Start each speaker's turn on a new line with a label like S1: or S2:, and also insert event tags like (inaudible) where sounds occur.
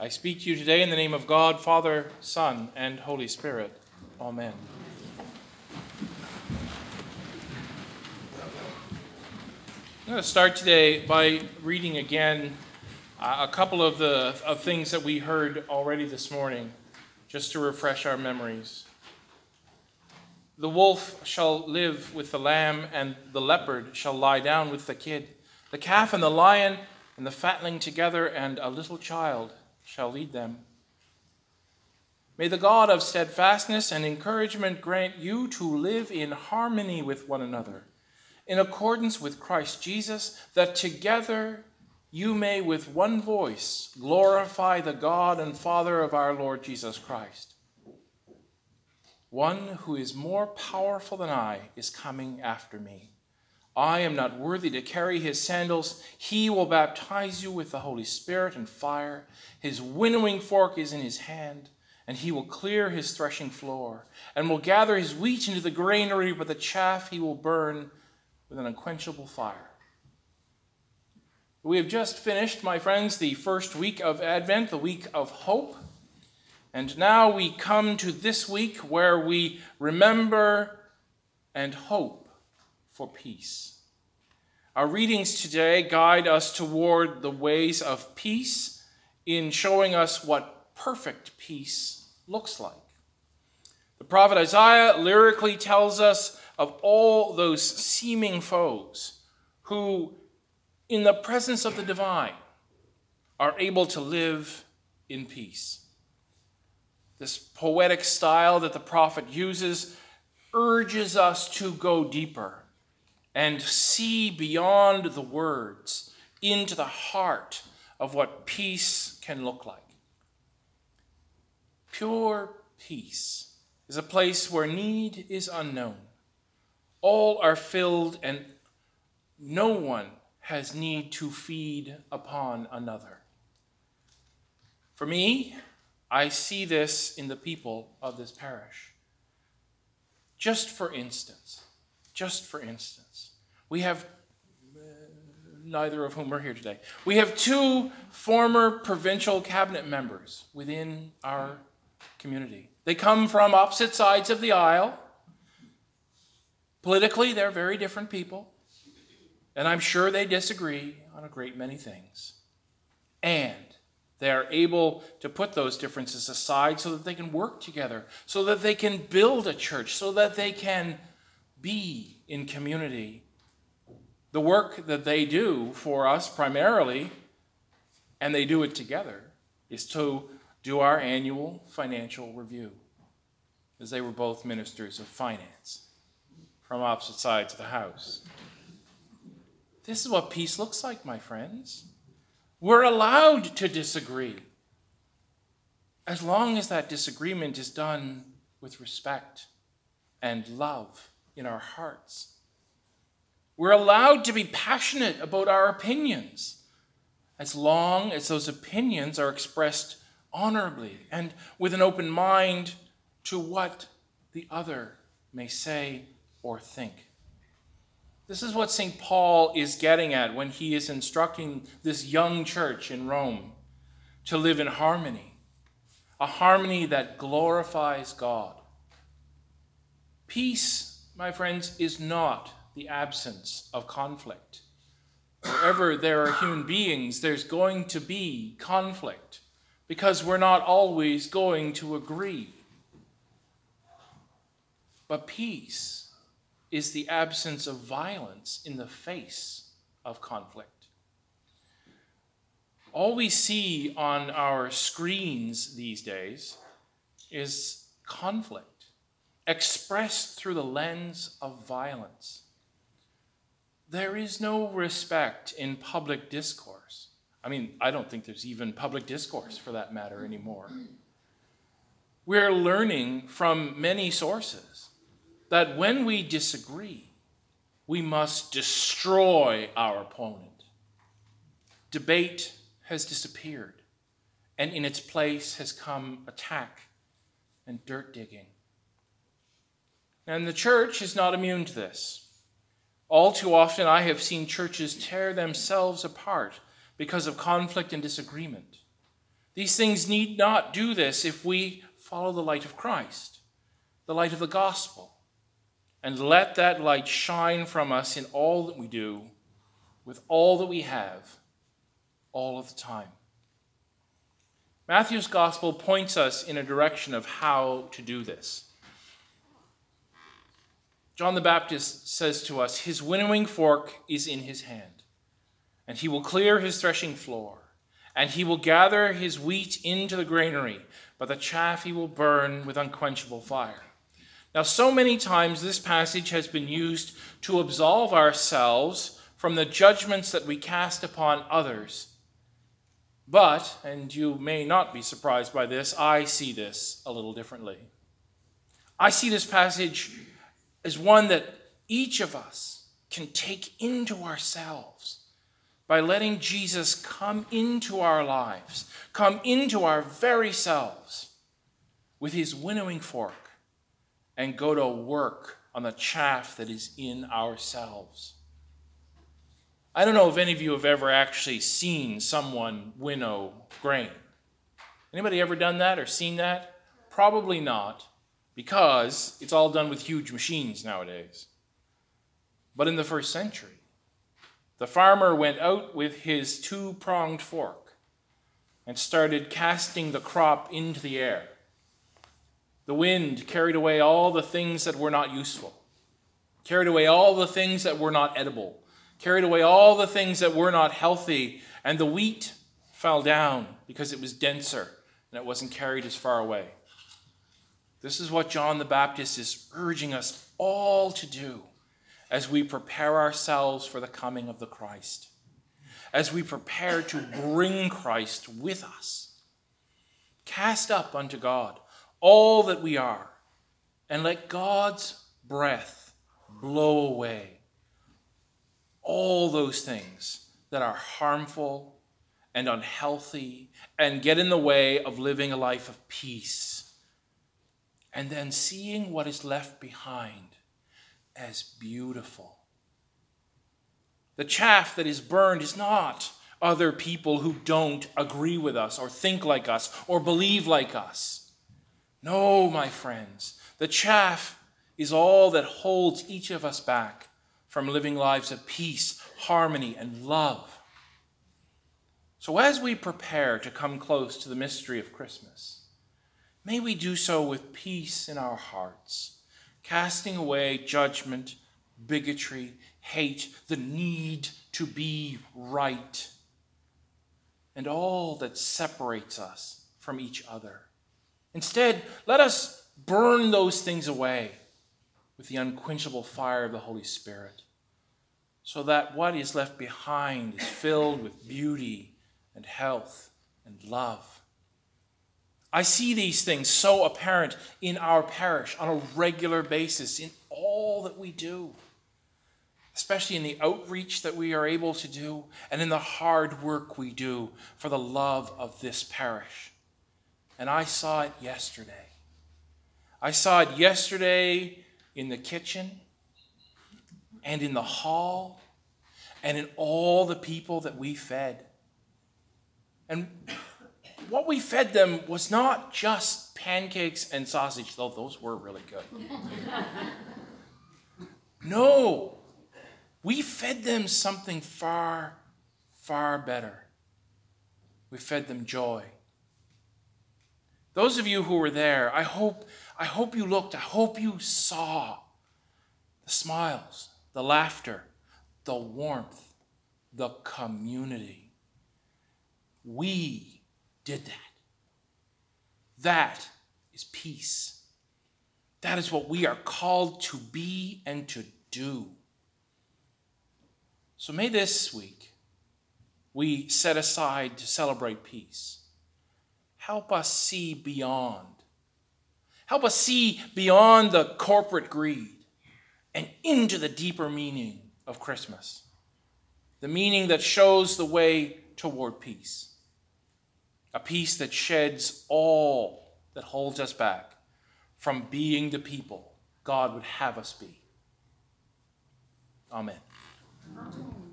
S1: I speak to you today in the name of God, Father, Son, and Holy Spirit. Amen. I'm going to start today by reading again uh, a couple of the of things that we heard already this morning, just to refresh our memories. The wolf shall live with the lamb, and the leopard shall lie down with the kid. The calf and the lion and the fatling together, and a little child shall lead them. May the God of steadfastness and encouragement grant you to live in harmony with one another, in accordance with Christ Jesus, that together you may with one voice glorify the God and Father of our Lord Jesus Christ. One who is more powerful than I is coming after me. I am not worthy to carry his sandals. He will baptize you with the Holy Spirit and fire. His winnowing fork is in his hand, and he will clear his threshing floor, and will gather his wheat into the granary, but the chaff he will burn with an unquenchable fire. We have just finished, my friends, the first week of Advent, the week of hope. And now we come to this week where we remember and hope for peace. Our readings today guide us toward the ways of peace in showing us what perfect peace looks like. The prophet Isaiah lyrically tells us of all those seeming foes who, in the presence of the divine, are able to live in peace. This poetic style that the prophet uses urges us to go deeper and see beyond the words into the heart of what peace can look like. Pure peace is a place where need is unknown. All are filled, and no one has need to feed upon another. For me, I see this in the people of this parish. Just for instance, just for instance, we have neither of whom are here today. We have two former provincial cabinet members within our community. They come from opposite sides of the aisle. Politically, they're very different people, and I'm sure they disagree on a great many things. And they are able to put those differences aside so that they can work together, so that they can build a church, so that they can be in community. The work that they do for us primarily, and they do it together, is to do our annual financial review, as they were both ministers of finance from opposite sides of the house. This is what peace looks like, my friends. We're allowed to disagree as long as that disagreement is done with respect and love in our hearts. We're allowed to be passionate about our opinions as long as those opinions are expressed honorably and with an open mind to what the other may say or think. This is what St. Paul is getting at when he is instructing this young church in Rome to live in harmony, a harmony that glorifies God. Peace, my friends, is not the absence of conflict. Wherever there are human beings, there's going to be conflict because we're not always going to agree. But peace, is the absence of violence in the face of conflict. All we see on our screens these days is conflict expressed through the lens of violence. There is no respect in public discourse. I mean, I don't think there's even public discourse for that matter anymore. We're learning from many sources that when we disagree, we must destroy our opponent. Debate has disappeared, and in its place has come attack and dirt digging. And the church is not immune to this. All too often, I have seen churches tear themselves apart because of conflict and disagreement. These things need not do this if we follow the light of Christ, the light of the gospel, and let that light shine from us in all that we do, with all that we have, all of the time. Matthew's gospel points us in a direction of how to do this. John the Baptist says to us, His winnowing fork is in his hand, and he will clear his threshing floor, and he will gather his wheat into the granary, but the chaff he will burn with unquenchable fire. Now, so many times this passage has been used to absolve ourselves from the judgments that we cast upon others but, and you may not be surprised by this, I see this a little differently. I see this passage as one that each of us can take into ourselves by letting Jesus come into our lives, come into our very selves with his winnowing fork and go to work on the chaff that is in ourselves. I don't know if any of you have ever actually seen someone winnow grain. Anybody ever done that or seen that? Probably not, because it's all done with huge machines nowadays. But in the first century, the farmer went out with his two pronged fork and started casting the crop into the air. The wind carried away all the things that were not useful, carried away all the things that were not edible carried away all the things that were not healthy, and the wheat fell down because it was denser and it wasn't carried as far away. This is what John the Baptist is urging us all to do as we prepare ourselves for the coming of the Christ, as we prepare to bring Christ with us. Cast up unto God all that we are, and let God's breath blow away all those things that are harmful and unhealthy and get in the way of living a life of peace. And then seeing what is left behind as beautiful. The chaff that is burned is not other people who don't agree with us or think like us or believe like us. No, my friends, the chaff is all that holds each of us back from living lives of peace, harmony, and love. So, as we prepare to come close to the mystery of Christmas, may we do so with peace in our hearts, casting away judgment, bigotry, hate, the need to be right, and all that separates us from each other. Instead, let us burn those things away with the unquenchable fire of the Holy Spirit so that what is left behind is filled with beauty and health and love. I see these things so apparent in our parish on a regular basis in all that we do, especially in the outreach that we are able to do and in the hard work we do for the love of this parish. And I saw it yesterday. I saw it yesterday in the kitchen and in the hall and in all the people that we fed. And what we fed them was not just pancakes and sausage, though those were really good. (laughs) no, we fed them something far, far better. We fed them joy. Those of you who were there, I hope, I hope you looked, I hope you saw the smiles, the laughter, the warmth, the community. We did that. That is peace. That is what we are called to be and to do. So may this week we set aside to celebrate peace. Help us see beyond. Help us see beyond the corporate greed and into the deeper meaning of Christmas, the meaning that shows the way toward peace, a peace that sheds all that holds us back from being the people God would have us be. Amen. Amen.